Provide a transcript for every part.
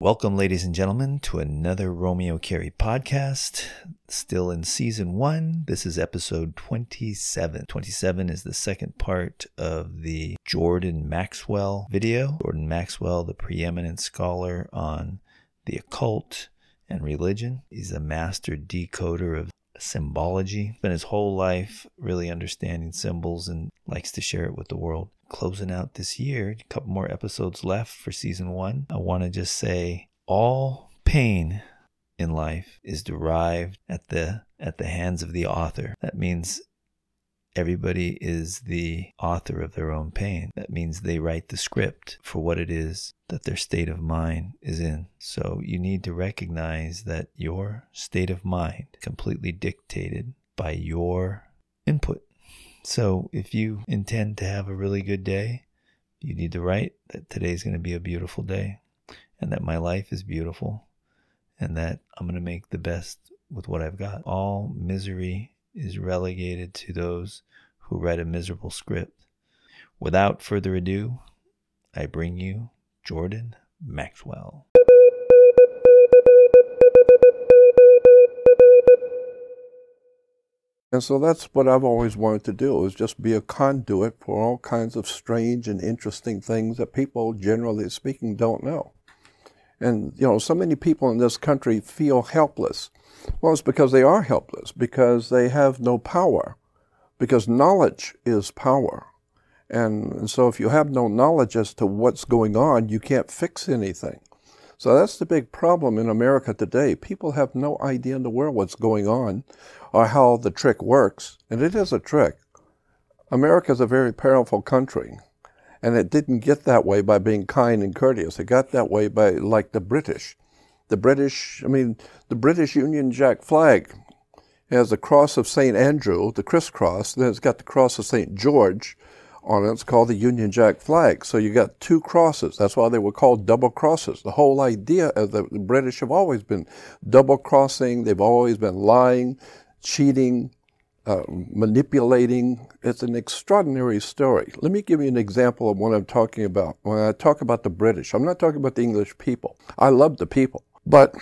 Welcome, ladies and gentlemen, to another Romeo Carey podcast. Still in season one. This is episode 27. 27 is the second part of the Jordan Maxwell video. Jordan Maxwell, the preeminent scholar on the occult and religion. He's a master decoder of symbology. Spent his whole life really understanding symbols and likes to share it with the world closing out this year, a couple more episodes left for season one. I want to just say all pain in life is derived at the at the hands of the author. That means everybody is the author of their own pain. That means they write the script for what it is that their state of mind is in. So you need to recognize that your state of mind completely dictated by your input. So if you intend to have a really good day, you need to write that today's going to be a beautiful day and that my life is beautiful and that I'm going to make the best with what I've got. All misery is relegated to those who write a miserable script. Without further ado, I bring you Jordan Maxwell. And so that's what I've always wanted to do is just be a conduit for all kinds of strange and interesting things that people generally speaking don't know. And you know, so many people in this country feel helpless. Well, it's because they are helpless because they have no power. Because knowledge is power. And, and so if you have no knowledge as to what's going on, you can't fix anything. So that's the big problem in America today. People have no idea in the world what's going on or how the trick works. And it is a trick. America is a very powerful country. And it didn't get that way by being kind and courteous. It got that way by, like the British. The British, I mean, the British Union Jack flag has the cross of St. Andrew, the crisscross, then it's got the cross of St. George, on it. It's called the Union Jack flag. So you got two crosses. That's why they were called double crosses. The whole idea of the, the British have always been double crossing. They've always been lying, cheating, uh, manipulating. It's an extraordinary story. Let me give you an example of what I'm talking about. When I talk about the British, I'm not talking about the English people. I love the people. But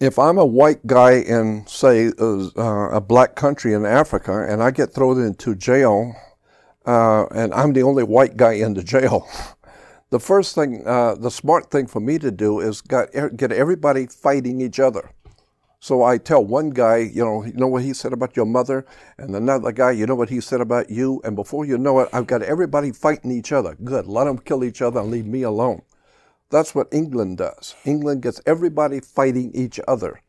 if I'm a white guy in, say, uh, a black country in Africa and I get thrown into jail uh, and I'm the only white guy in the jail. the first thing, uh, the smart thing for me to do is get, get everybody fighting each other. So I tell one guy, you know, you know what he said about your mother, and another guy, you know what he said about you, and before you know it, I've got everybody fighting each other. Good, let them kill each other and leave me alone. That's what England does. England gets everybody fighting each other.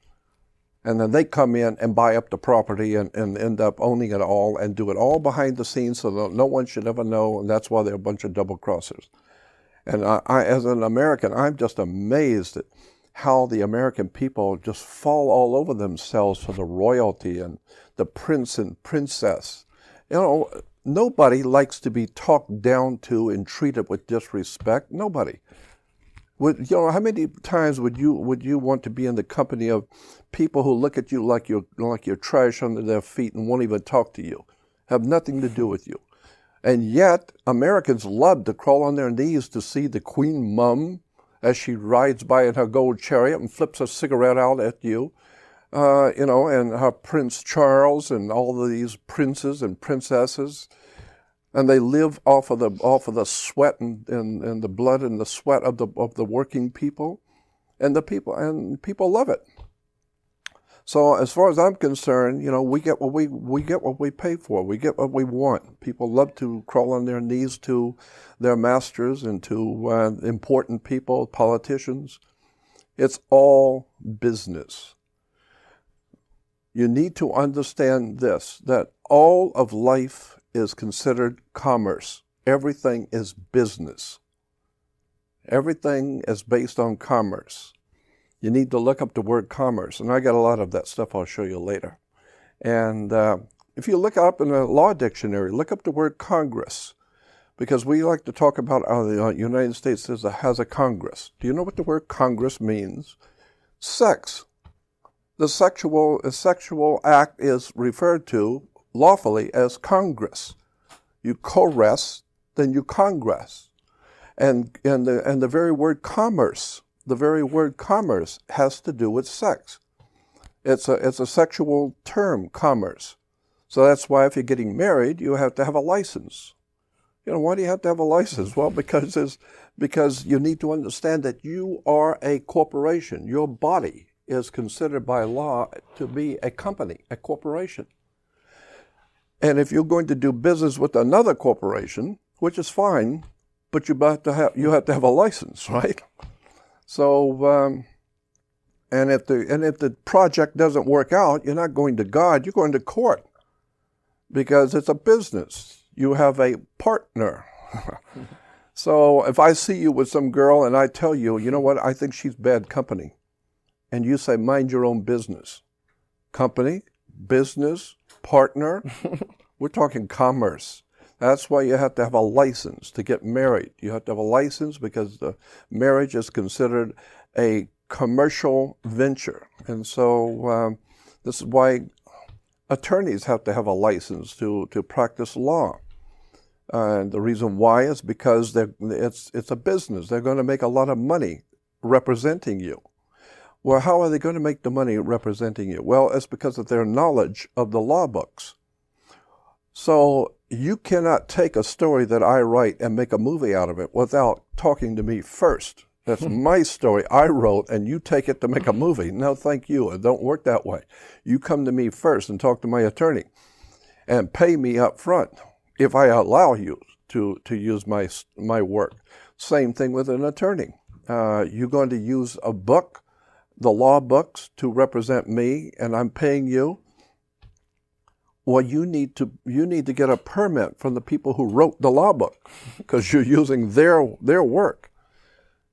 And then they come in and buy up the property and, and end up owning it all and do it all behind the scenes so that no one should ever know. And that's why they're a bunch of double crossers. And I, I, as an American, I'm just amazed at how the American people just fall all over themselves for the royalty and the prince and princess. You know, nobody likes to be talked down to and treated with disrespect. Nobody. Would, you know, how many times would you would you want to be in the company of people who look at you like you're like you're trash under their feet and won't even talk to you, have nothing to do with you, and yet Americans love to crawl on their knees to see the Queen Mum as she rides by in her gold chariot and flips a cigarette out at you, uh, you know, and her Prince Charles and all of these princes and princesses and they live off of the off of the sweat and, and, and the blood and the sweat of the of the working people, and the people and people love it. So as far as I'm concerned, you know, we get what we we get what we pay for. We get what we want. People love to crawl on their knees to their masters and to uh, important people, politicians. It's all business. You need to understand this that all of life is considered commerce. Everything is business. Everything is based on commerce. You need to look up the word commerce, and I got a lot of that stuff I'll show you later. And uh, if you look up in a law dictionary, look up the word Congress, because we like to talk about how the United States a, has a Congress. Do you know what the word Congress means? Sex. The sexual, the sexual act is referred to lawfully as Congress. You co-rest, then you congress. And, and, the, and the very word commerce, the very word commerce has to do with sex. It's a, it's a sexual term, commerce. So that's why if you're getting married, you have to have a license. You know, why do you have to have a license? Well, because it's, because you need to understand that you are a corporation. Your body is considered by law to be a company, a corporation. And if you're going to do business with another corporation, which is fine, but you have to have you have to have a license, right? So, um, and if the and if the project doesn't work out, you're not going to God, you're going to court, because it's a business. You have a partner. so if I see you with some girl and I tell you, you know what, I think she's bad company, and you say, mind your own business, company, business, partner, we're talking commerce. That's why you have to have a license to get married. You have to have a license because the marriage is considered a commercial venture. And so um, this is why attorneys have to have a license to, to practice law. And the reason why is because it's, it's a business. They're going to make a lot of money representing you. Well, how are they going to make the money representing you? Well, it's because of their knowledge of the law books. So you cannot take a story that I write and make a movie out of it without talking to me first. That's my story I wrote, and you take it to make a movie. No, thank you. It don't work that way. You come to me first and talk to my attorney, and pay me up front if I allow you to to use my my work. Same thing with an attorney. Uh, you're going to use a book, the law books, to represent me, and I'm paying you well you need to you need to get a permit from the people who wrote the law book because you're using their their work.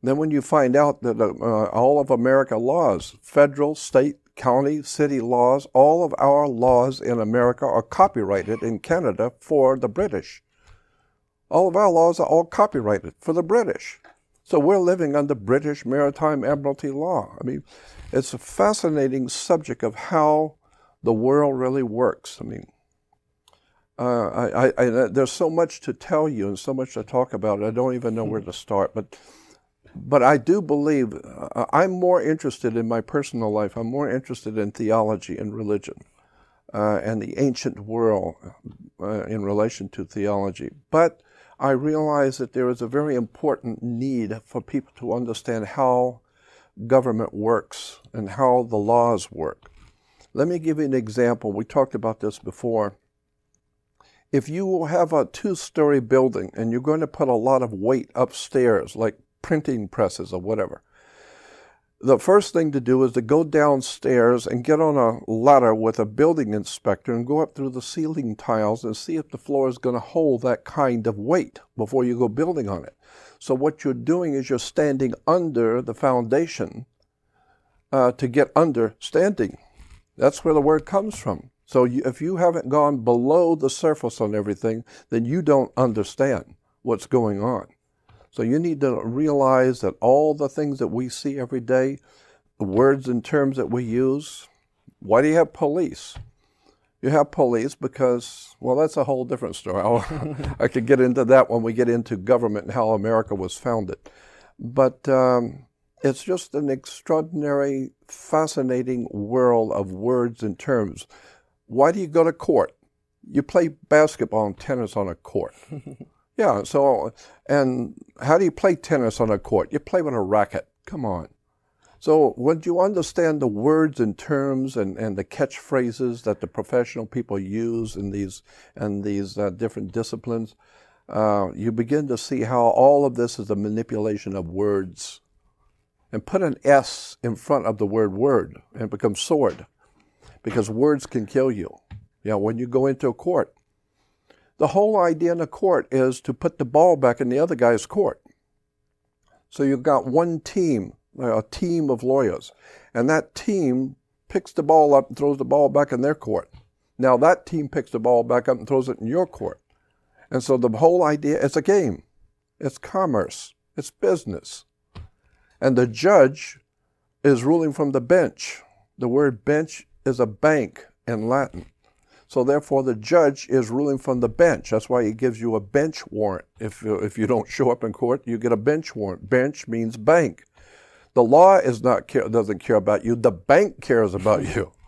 Then when you find out that uh, all of america laws federal state county city laws all of our laws in america are copyrighted in canada for the british. All of our laws are all copyrighted for the british so we're living under british maritime admiralty law i mean it's a fascinating subject of how the world really works. I mean, uh, I, I, I, there's so much to tell you and so much to talk about. I don't even know where to start. But, but I do believe uh, I'm more interested in my personal life. I'm more interested in theology and religion uh, and the ancient world uh, in relation to theology. But I realize that there is a very important need for people to understand how government works and how the laws work. Let me give you an example. We talked about this before. If you have a two story building and you're going to put a lot of weight upstairs, like printing presses or whatever, the first thing to do is to go downstairs and get on a ladder with a building inspector and go up through the ceiling tiles and see if the floor is going to hold that kind of weight before you go building on it. So, what you're doing is you're standing under the foundation uh, to get understanding. That's where the word comes from. So you, if you haven't gone below the surface on everything, then you don't understand what's going on. So you need to realize that all the things that we see every day, the words and terms that we use, why do you have police? You have police because, well, that's a whole different story. I could get into that when we get into government and how America was founded. But um, it's just an extraordinary, fascinating world of words and terms. Why do you go to court? You play basketball and tennis on a court. yeah, so, and how do you play tennis on a court? You play with a racket. Come on. So, when you understand the words and terms and, and the catchphrases that the professional people use in these, and these uh, different disciplines, uh, you begin to see how all of this is a manipulation of words and put an S in front of the word word and it becomes sword because words can kill you. Yeah, when you go into a court, the whole idea in a court is to put the ball back in the other guy's court. So you've got one team, uh, a team of lawyers, and that team picks the ball up and throws the ball back in their court. Now that team picks the ball back up and throws it in your court. And so the whole idea, it's a game. It's commerce. It's business and the judge is ruling from the bench. The word bench is a bank in Latin. So therefore, the judge is ruling from the bench. That's why he gives you a bench warrant. If if you don't show up in court, you get a bench warrant. Bench means bank. The law is not care, doesn't care about you. The bank cares about you.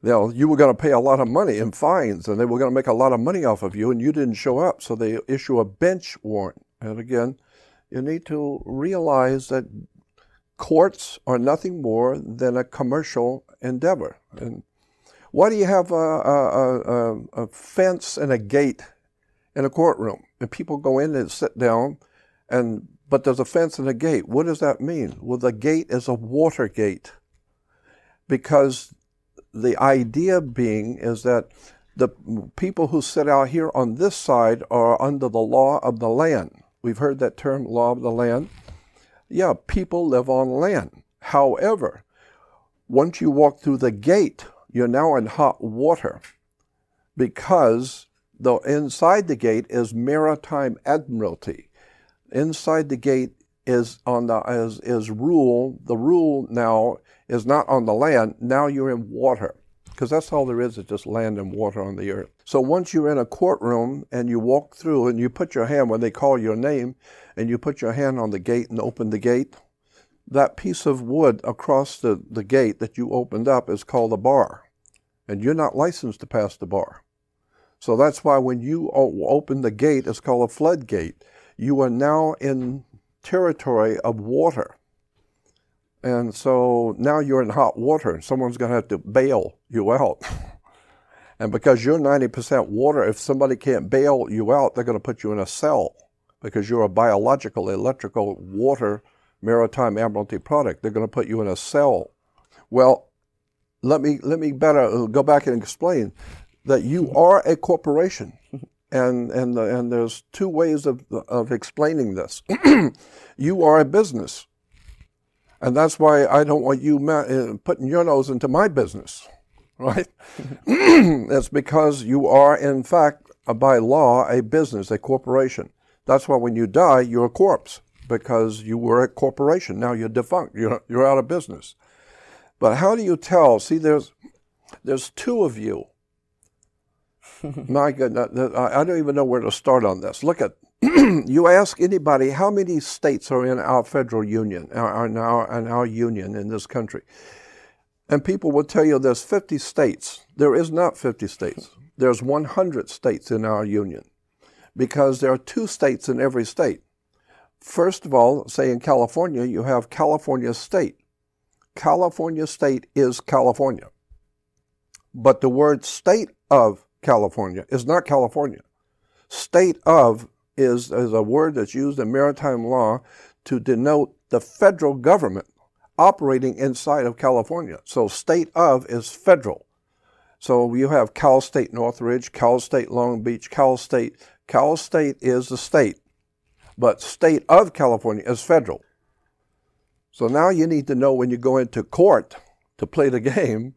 You know, you were going to pay a lot of money in fines, and they were going to make a lot of money off of you, and you didn't show up. So they issue a bench warrant. And again, you need to realize that courts are nothing more than a commercial endeavor. And why do you have a, a, a, a fence and a gate in a courtroom? And people go in and sit down, and but there's a fence and a gate. What does that mean? Well, the gate is a water gate because the idea being is that the people who sit out here on this side are under the law of the land. We've heard that term, law of the land. Yeah, people live on land. However, once you walk through the gate you're now in hot water because the inside the gate is maritime admiralty. Inside the gate is on the is, is rule. The rule now is not on the land. Now you're in water because that's all there is is just land and water on the earth. So once you're in a courtroom and you walk through and you put your hand when they call your name and you put your hand on the gate and open the gate, that piece of wood across the, the gate that you opened up is called a bar. And you're not licensed to pass the bar. So that's why when you open the gate, it's called a floodgate. You are now in territory of water. And so now you're in hot water, and someone's going to have to bail you out. and because you're 90% water, if somebody can't bail you out, they're going to put you in a cell because you're a biological, electrical, water maritime admiralty product. They're going to put you in a cell. Well, let me let me better uh, go back and explain that you are a corporation, and and and there's two ways of of explaining this. you are a business, and that's why I don't want you ma- uh, putting your nose into my business, right? it's because you are in fact by law a business, a corporation. That's why when you die, you're a corpse because you were a corporation. Now you're defunct. You're, you're out of business. But how do you tell? See, there's, there's two of you. My goodness, I don't even know where to start on this. Look at, you ask anybody, how many states are in our federal union, are in our, in our union in this country? And people will tell you there's 50 states. There is not 50 states. There's 100 states in our union because there are two states in every state. First of all, say in California, you have California State. California State is California. But the word state of California is not California. State of is, is a word that's used in maritime law to denote the federal government operating inside of California. So state of is federal. So you have Cal State Northridge, Cal State Long Beach, Cal State. Cal State is the state but state of California is federal. So now you need to know when you go into court to play the game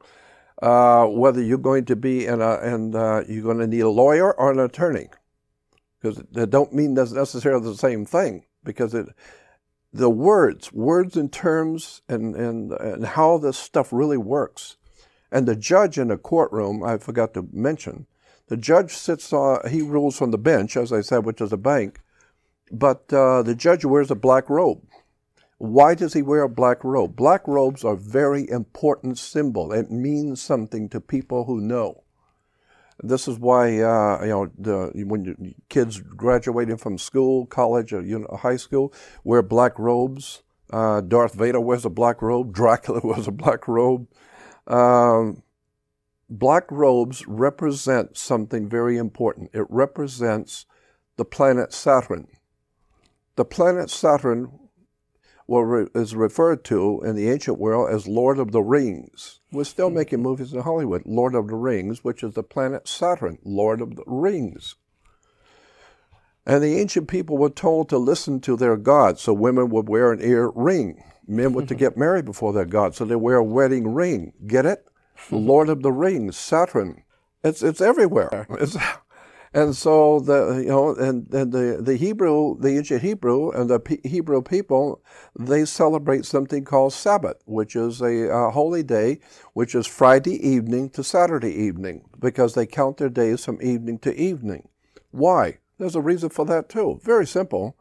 uh, whether you're going to be in a, and uh, you're going to need a lawyer or an attorney, because they don't mean necessarily the same thing. Because it, the words, words and terms, and and and how this stuff really works, and the judge in the courtroom, I forgot to mention, the judge sits on, he rules from the bench, as I said, which is a bank, but uh, the judge wears a black robe. Why does he wear a black robe? Black robes are very important symbol. It means something to people who know. This is why uh, you know the, when you, kids graduating from school, college, or you know, high school wear black robes. Uh, Darth Vader wears a black robe. Dracula wears a black robe. Um, black robes represent something very important. It represents the planet Saturn. The planet Saturn is referred to in the ancient world as Lord of the Rings. We're still hmm. making movies in Hollywood, Lord of the Rings, which is the planet Saturn, Lord of the Rings. And the ancient people were told to listen to their gods, so women would wear an ear ring. Men were to get married before their god, so they wear a wedding ring. Get it? Lord of the Rings, Saturn. It's it's everywhere. It's, And so the you know and, and the the Hebrew the ancient Hebrew and the P- Hebrew people they celebrate something called Sabbath, which is a, a, holy day, which is Friday evening to Saturday evening, because they count their days from evening to evening. Why? There's a reason for that too. Very simple,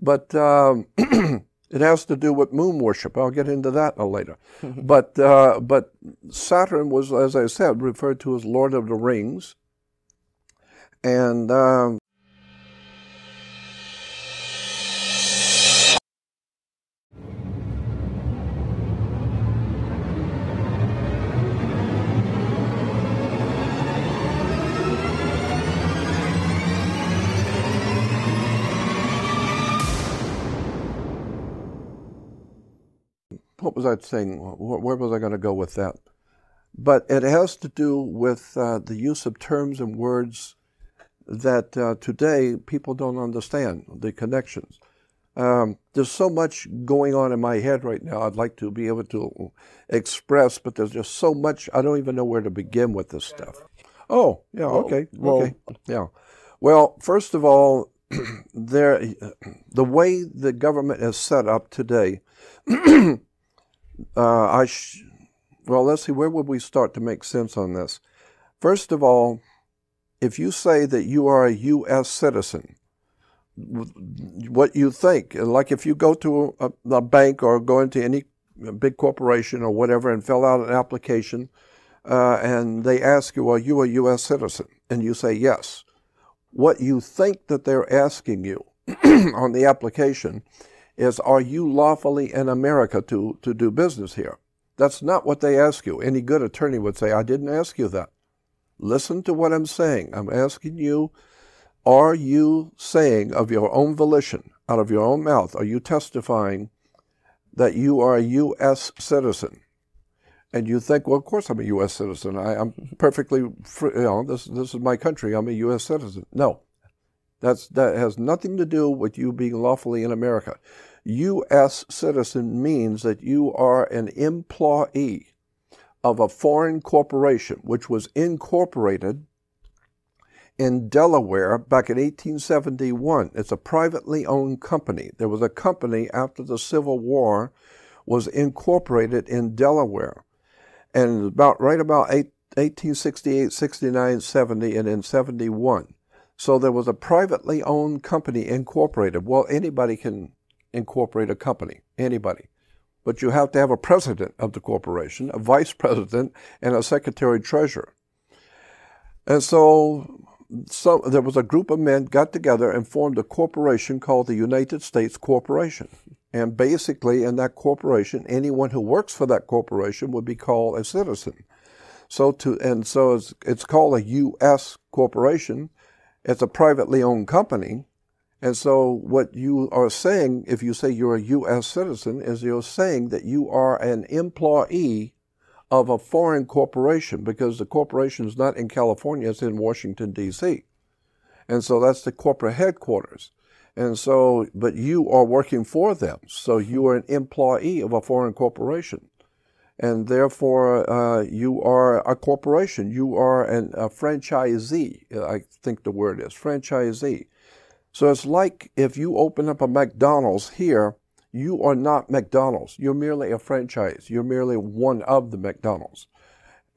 but um, it has to do with moon worship. I'll get into that later. but uh, but Saturn was, as I said, referred to as Lord of the Rings and um, what was I saying? Where was I going to go with that? But it has to do with uh, the use of terms and words that uh, today people don't understand the connections. Um, there's so much going on in my head right now. I'd like to be able to express, but there's just so much. I don't even know where to begin with this stuff. Oh, yeah, okay, well, okay, yeah. Well, first of all, there, the way the government is set up today, uh, I, sh- well, let's see, where would we start to make sense on this? First of all, if you say that you are a U.S. citizen, what you think, like if you go to a, a, bank or go into any big corporation or whatever and fill out an application, uh, and they ask you, "Are you a U.S. citizen?" and you say yes, what you think that they're asking you on the application is, "Are you lawfully in America to to do business here?" That's not what they ask you. Any good attorney would say, "I didn't ask you that." Listen to what I'm saying. I'm asking you, are you saying of your own volition, out of your own mouth, are you testifying that you are a U.S. citizen? And you think, well, of course I'm a U.S. citizen. I, am perfectly, free, you know, this, this is my country. I'm a U.S. citizen. No, that's, that has nothing to do with you being lawfully in America. U.S. citizen means that you are an employee of a foreign corporation which was incorporated in Delaware back in 1871. It's a privately owned company. There was a company after the Civil War was incorporated in Delaware. And about right about 1868, 69, 70, and in 71. So there was a privately owned company incorporated. Well, anybody can incorporate a company. Anybody but you have to have a president of the corporation, a vice president, and a secretary treasurer. And so, so there was a group of men got together and formed a corporation called the United States Corporation. And basically, in that corporation, anyone who works for that corporation would be called a citizen. So to and so it's, it's called a U.S. corporation. It's a privately owned company, and so, what you are saying, if you say you're a U.S. citizen, is you're saying that you are an employee of a foreign corporation because the corporation is not in California, it's in Washington, D.C. And so that's the corporate headquarters. And so, but you are working for them. So you are an employee of a foreign corporation. And therefore, uh, you are a corporation. You are an, a franchisee, I think the word is franchisee. So it's like if you open up a McDonald's here, you are not McDonald's. You're merely a franchise. You're merely one of the McDonald's.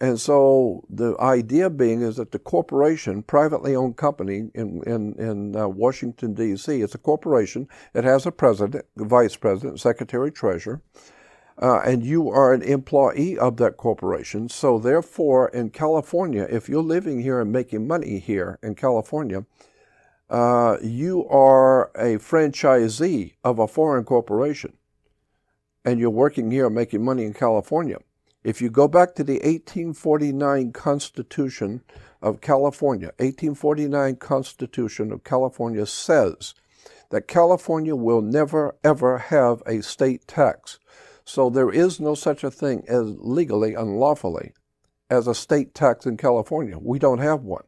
And so the idea being is that the corporation, privately owned company in, in, in uh, Washington, D.C., it's a corporation. It has a president, vice president, secretary, treasurer, uh, and you are an employee of that corporation. So therefore, in California, if you're living here and making money here in California, uh, you are a franchisee of a foreign corporation and you're working here making money in California. If you go back to the 1849 Constitution of California, 1849 Constitution of California says that California will never ever have a state tax. So there is no such a thing as legally, unlawfully, as a state tax in California. We don't have one.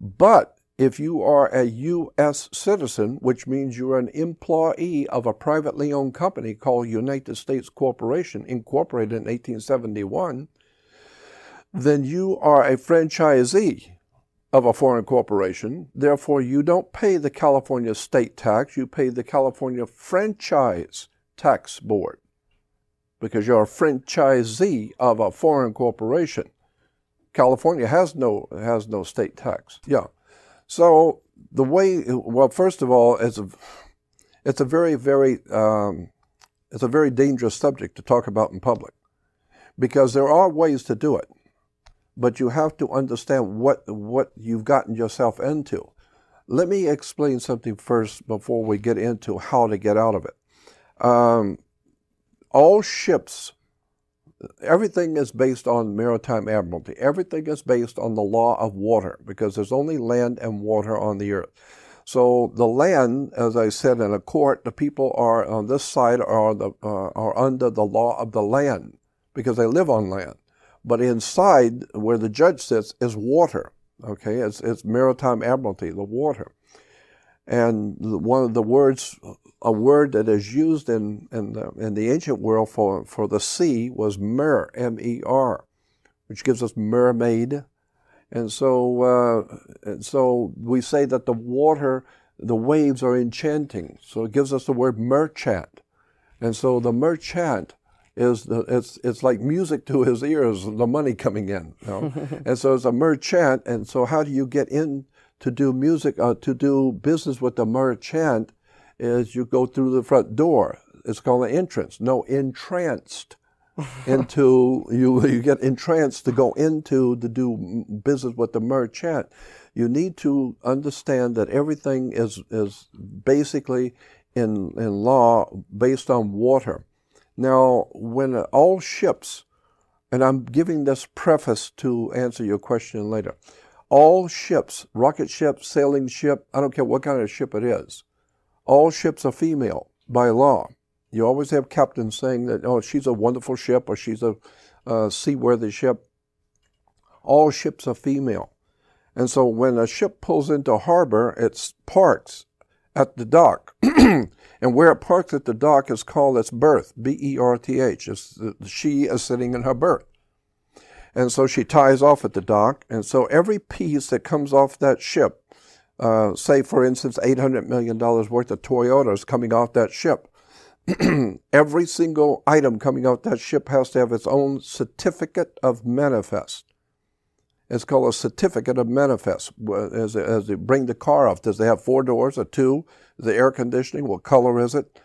But if you are a U.S. citizen, which means you're an employee of a privately owned company called United States Corporation, incorporated in 1871, then you are a franchisee of a foreign corporation. Therefore, you don't pay the California state tax, you pay the California Franchise Tax Board because you're a franchisee of a foreign corporation. California has no has no state tax. Yeah. So the way well, first of all, it's a it's a very very um, it's a very dangerous subject to talk about in public because there are ways to do it, but you have to understand what what you've gotten yourself into. Let me explain something first before we get into how to get out of it. Um, all ships, everything is based on maritime admiralty. Everything is based on the law of water because there's only land and water on the earth. So the land, as I said in a court, the people are on this side are the uh, are under the law of the land because they live on land. But inside where the judge sits is water. Okay, it's it's maritime admiralty, the water. And one of the words, a word that is used in in the, in the ancient world for for the sea was mer, m-e-r, which gives us mermaid, and so, uh, and so we say that the water, the waves are enchanting. So it gives us the word merchant. And so the merchant is the, it's, it's like music to his ears, the money coming in. You know? and so it's a merchant. And so how do you get in to do music, uh, to do business with the merchant is you go through the front door. It's called an entrance. No, entranced. into you you get entranced to go into to do business with the merchant. You need to understand that everything is is basically in in law based on water. Now, when all ships, and I'm giving this preface to answer your question later, all ships, rocket ship, sailing ship, I don't care what kind of ship it is, all ships are female by law. You always have captains saying that, oh, she's a wonderful ship or she's a seaworthy ship. All ships are female. And so when a ship pulls into harbor, it parks at the dock. and where it parks at the dock is called its berth, B E R T H. She is sitting in her berth. And so she ties off at the dock. And so every piece that comes off that ship, uh, say for instance, $800 million worth of Toyotas coming off that ship, every single item coming off that ship has to have its own certificate of manifest. It's called a certificate of manifest. As they, as they bring the car off, does it have four doors or two? The air conditioning, what color is it?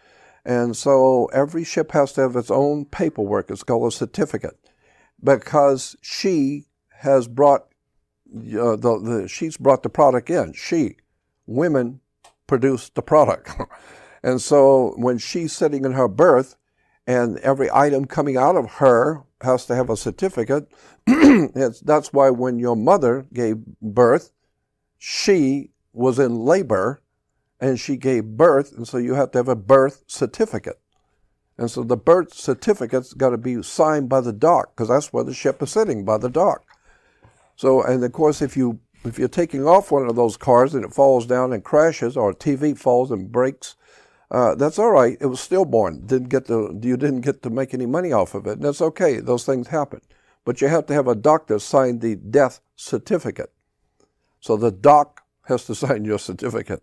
And so every ship has to have its own paperwork. It's called a certificate because she has brought uh, the, the she's brought the product in. She, women, produce the product. And so when she's sitting in her birth, and every item coming out of her has to have a certificate, that's why when your mother gave birth, she was in labor and she gave birth, and so you have to have a birth certificate. And so the birth certificate's got to be signed by the dock because that's where the ship is sitting by the dock. So, and of course, if you if you're taking off one of those cars and it falls down and crashes, or a TV falls and breaks, uh, that's all right. It was stillborn. Didn't get to you didn't get to make any money off of it. And that's okay. Those things happen. But you have to have a doctor sign the death certificate. So the doc has to sign your certificate.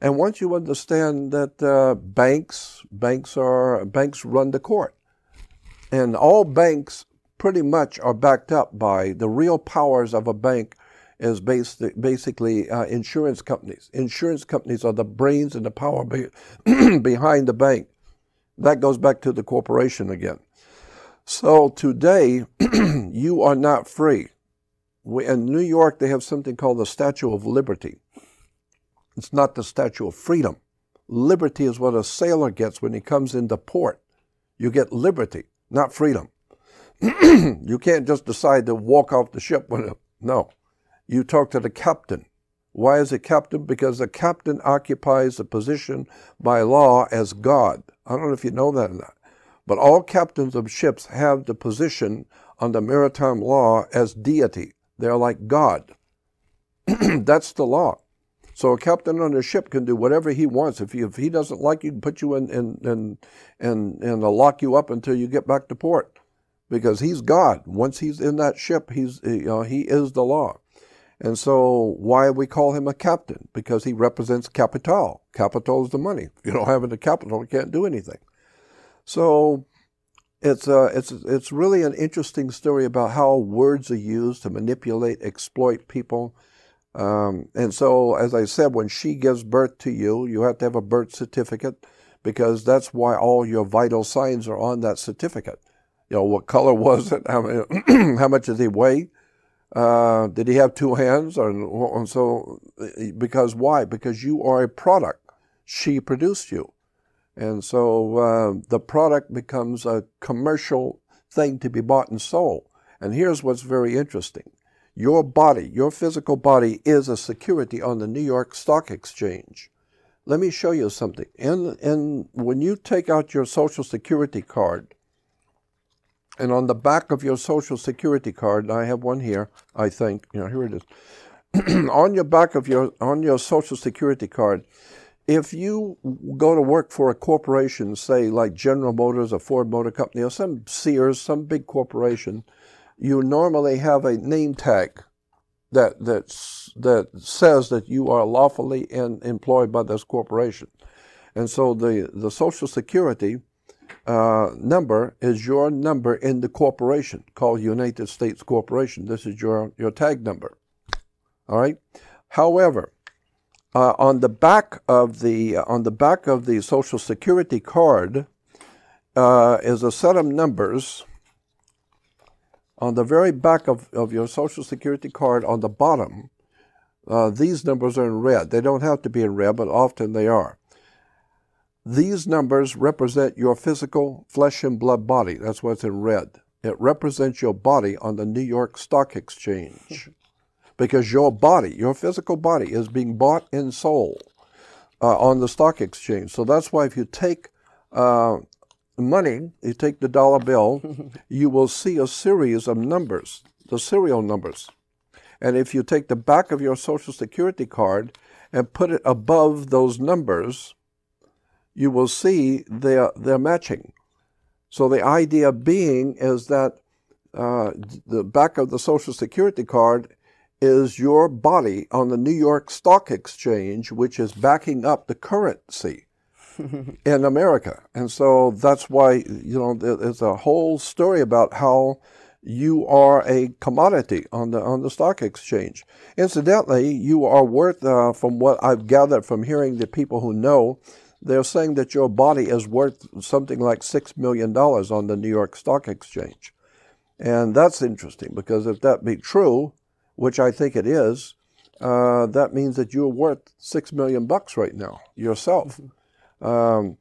And once you understand that uh, banks, banks are banks run the court, and all banks pretty much are backed up by the real powers of a bank is based, basically uh, insurance companies. Insurance companies are the brains and the power be, behind the bank. That goes back to the corporation again. So today, you are not free. We, in New York, they have something called the Statue of Liberty. It's not the Statue of Freedom. Liberty is what a sailor gets when he comes into port. You get liberty, not freedom. you can't just decide to walk off the ship when it, no you talk to the captain. Why is it captain? Because the captain occupies a position by law as God. I don't know if you know that or not. But all captains of ships have the position under maritime law as deity. They're like God. That's the law. So a captain on a ship can do whatever he wants. If he, if he doesn't like you, he can put you in and and and and lock you up until you get back to port, because he's God. Once he's in that ship, he's you know, he is the law. And so, why we call him a captain? Because he represents capital. Capital is the money. If you don't have capital, you can't do anything. So, it's uh, it's it's really an interesting story about how words are used to manipulate, exploit people. Um, and so, as I said, when she gives birth to you, you have to have a birth certificate because that's why all your vital signs are on that certificate. You know, what color was it? How, many, how much did he weigh? Uh, did he have two hands? Or, and so, because why? Because you are a product. She produced you. And so uh, the product becomes a commercial thing to be bought and sold. And here's what's very interesting your body, your physical body, is a security on the New York Stock Exchange. Let me show you something. And, and when you take out your Social Security card, and on the back of your Social Security card, I have one here, I think, you know, here it is. on your back of your on your Social Security card, if you go to work for a corporation, say like General Motors or Ford Motor Company or some Sears, some big corporation, you normally have a name tag that that's, that says that you are lawfully in, employed by this corporation. And so the, the Social Security uh, number is your number in the corporation called United States Corporation. This is your, your tag number. All right. However, uh, on the back of the on the back of the Social Security card uh, is a set of numbers. On the very back of, of your Social Security card, on the bottom, uh, these numbers are in red. They don't have to be in red, but often they are. These numbers represent your physical flesh and blood body. That's what's in red. It represents your body on the New York Stock Exchange. because your body, your physical body, is being bought and sold uh, on the stock exchange. So that's why if you take uh, money, you take the dollar bill, you will see a series of numbers, the serial numbers. And if you take the back of your Social Security card and put it above those numbers, you will see they're, they're matching. So the idea being is that uh, the back of the Social Security card is your body on the New York Stock Exchange, which is backing up the currency in America. And so that's why, you know, there's a whole story about how you are a commodity on the on the stock exchange. Incidentally, you are worth, uh, from what I've gathered from hearing the people who know, they're saying that your body is worth something like six million dollars on the New York Stock Exchange, and that's interesting because if that be true, which I think it is, uh, that means that you're worth six million bucks right now yourself. Mm-hmm. Um,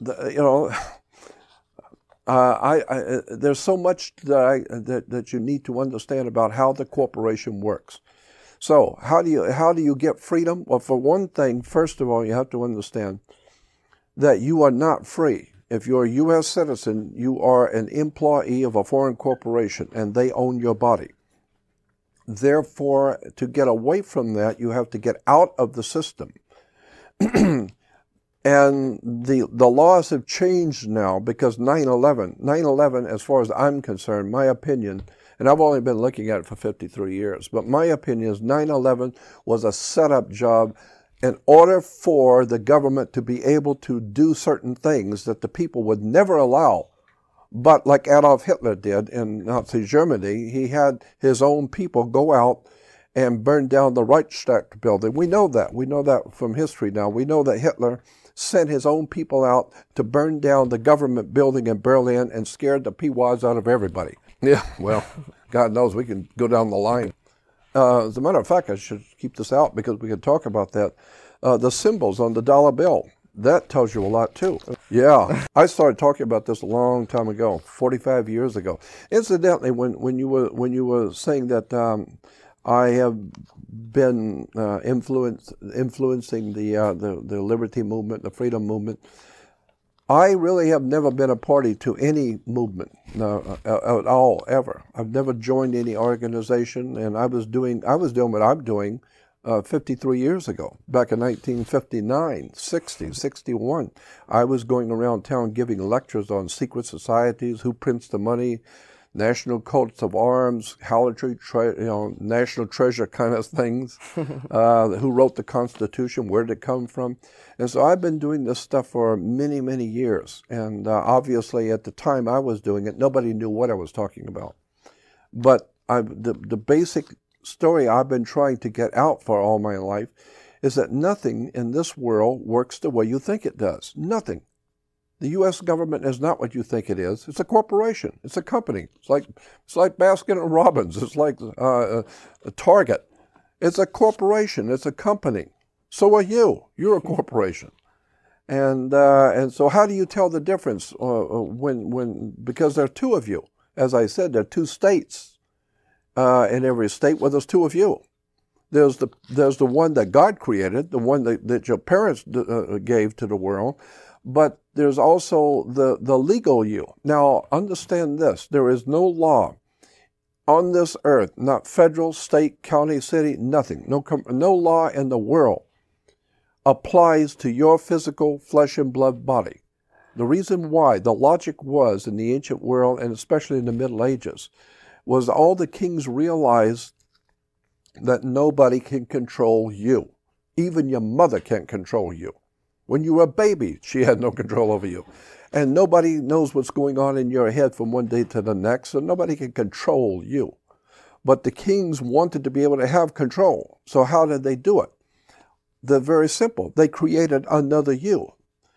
the, you know, uh, I, I, uh, there's so much that, I, that that you need to understand about how the corporation works. So how do you how do you get freedom? Well, for one thing, first of all, you have to understand that you are not free. If you're a U.S. citizen, you are an employee of a foreign corporation, and they own your body. Therefore, to get away from that, you have to get out of the system. and the, the laws have changed now because 9-11, 9-11, as far as I'm concerned, my opinion, and I've only been looking at it for 53 years, but my opinion is 9-11 was a setup job in order for the government to be able to do certain things that the people would never allow but like Adolf Hitler did in Nazi Germany, he had his own people go out and burn down the Reichstag building. We know that. We know that from history now. We know that Hitler sent his own people out to burn down the government building in Berlin and scared the peawads out of everybody. Yeah, well, God knows we can go down the line. Uh, as a matter of fact, I should keep this out because we could talk about that. Uh, the symbols on the dollar bill that tells you a lot too. Yeah, I started talking about this a long time ago, 45 years ago. Incidentally, when, when you were when you were saying that um, I have been uh, influence, influencing the, uh, the the liberty movement, the freedom movement. I really have never been a party to any movement uh, at all ever. I've never joined any organization, and I was doing I was doing what I'm doing uh, 53 years ago, back in 1959, 60, 61. I was going around town giving lectures on secret societies, who prints the money, national coats of arms, heraldry, tre- you know, national treasure kind of things. uh, who wrote the Constitution? Where did it come from? And so I've been doing this stuff for many, many years. And uh, obviously, at the time I was doing it, nobody knew what I was talking about. But I, the, the basic story I've been trying to get out for all my life is that nothing in this world works the way you think it does. Nothing. The U.S. government is not what you think it is. It's a corporation. It's a company. It's like it's like Baskin and Robbins. It's like uh, a Target. It's a corporation. It's a company. So are you. You're a corporation. And uh, and so how do you tell the difference uh, uh when when because there are two of you. As I said, there are two states uh, in every state. Well, there's two of you. There's the there's the one that God created, the one that, that your parents uh, gave to the world, but there's also the, the legal you. Now, understand this there is no law on this earth, not federal, state, county, city, nothing, no, no law in the world applies to your physical flesh and blood body. The reason why, the logic was in the ancient world, and especially in the Middle Ages, was all the kings realized that nobody can control you. Even your mother can't control you. When you were a baby, she had no control over you. And nobody knows what's going on in your head from one day to the next, so nobody can control you. But the kings wanted to be able to have control. So how did they do it? They're very simple. They created another you.